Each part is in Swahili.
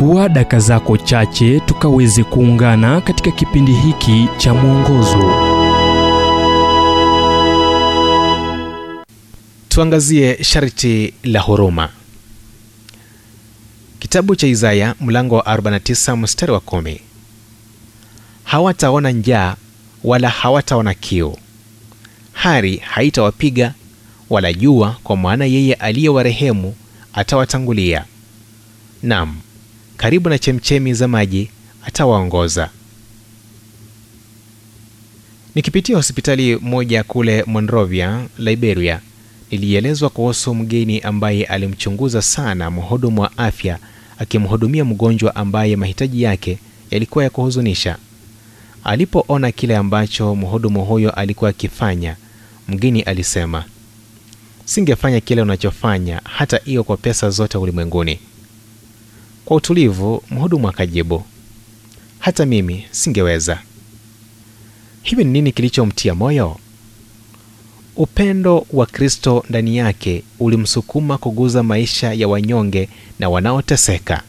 chukua daka zako chache tukaweze kuungana katika kipindi hiki cha mwongozo. Tuangazie sharti la huruma. Kitabu cha isaya mlango wa 49 mstari wa kumi. Hawataona njaa wala hawataona kiu. Hari haitawapiga wala jua kwa maana yeye aliyewarehemu atawatangulia. Nam karibu na chemchemi za maji atawaongoza. Nikipitia hospitali moja kule monrovia liberia nilielezwa kuhusu mgeni ambaye alimchunguza sana mhudumu wa afya akimhudumia mgonjwa ambaye mahitaji yake yalikuwa ya kuhuzunisha. Alipoona kile ambacho mhudumu huyo alikuwa akifanya mgeni alisema singefanya kile unachofanya hata hiyo kwa pesa zote ulimwenguni kwa utulivu mhudumu akajibu hata mimi singeweza. Hivi ni nini kilichomtia moyo? Upendo wa kristo ndani yake ulimsukuma kuguza maisha ya wanyonge na wanaoteseka.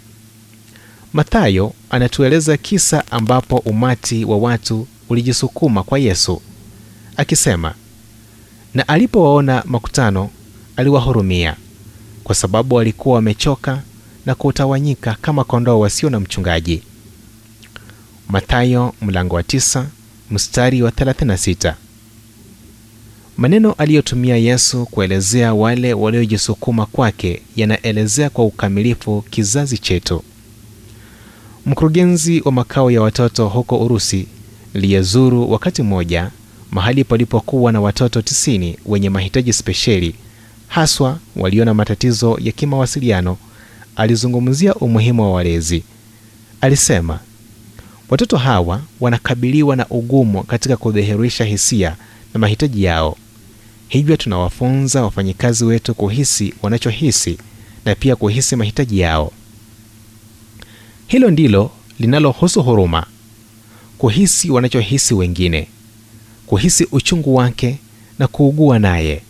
Mathayo anatueleza kisa ambapo umati wa watu ulijisukuma kwa yesu akisema na alipowaona makutano aliwahurumia kwa sababu walikuwa wamechoka na kutawanyika kama kondoo wasio na mchungaji. Mathayo mlango wa tisa mstari wa 36 maneno aliyotumia yesu kuelezea wale waliojisukuma kwake yanaelezea kwa ukamilifu kizazi chetu. Mkurugenzi wa makao ya watoto huko urusi liyezuru wakati mmoja mahali palipokuwa na watoto 90 wenye mahitaji spesheli haswa walio na matatizo ya kimawasiliano alizungumzia umuhimu wa walezi. Alisema watoto hawa wanakabiliwa na ugumu katika kudhihirisha hisia na mahitaji yao. Hivyo tunawafunza wafanyikazi wetu kuhisi wanachohisi na pia kuhisi mahitaji yao. Hilo ndilo linalohusu huruma kuhisi wanachohisi wengine kuhisi uchungu wake na kuugua naye.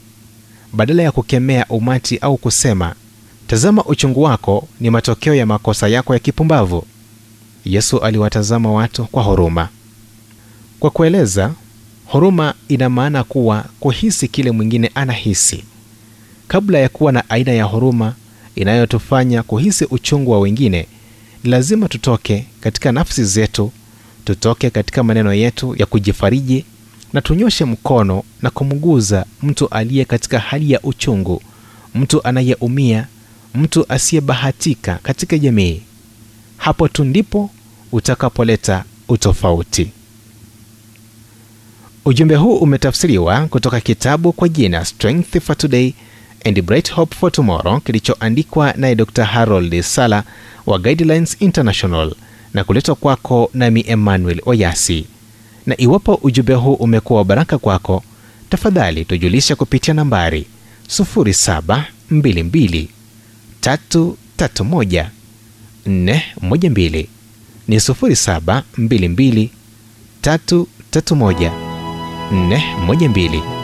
Badala ya kukemea umati au kusema tazama uchungu wako ni matokeo ya makosa yako ya kipumbavu. Yesu aliwatazama watu kwa huruma. Kwa kueleza huruma ina maana kuwa kuhisi kile mwingine anahisi. Kabla ya kuwa na aina ya huruma inayotufanya kuhisi uchungu wa wengine ni lazima tutoke katika nafsi zetu tutoke katika maneno yetu ya kujifariji na tunyoshe mkono na kumguza mtu aliye katika hali ya uchungu mtu anayeumia mtu asiyebahatika katika jamii. Hapo tu ndipo utakapoleta utofauti. Ujumbe huu umetafsiriwa kutoka kitabu kwa jina strength for today and bright hope for tomorrow kilichoandikwa naye dr harold sala wa guidelines international na kuletwa kwako nami emmanuel oyasi. Na iwapo ujumbe huu umekuwa wa baraka kwako tafadhali tujulisha kupitia nambari 722 331 412 ni 0722 331 412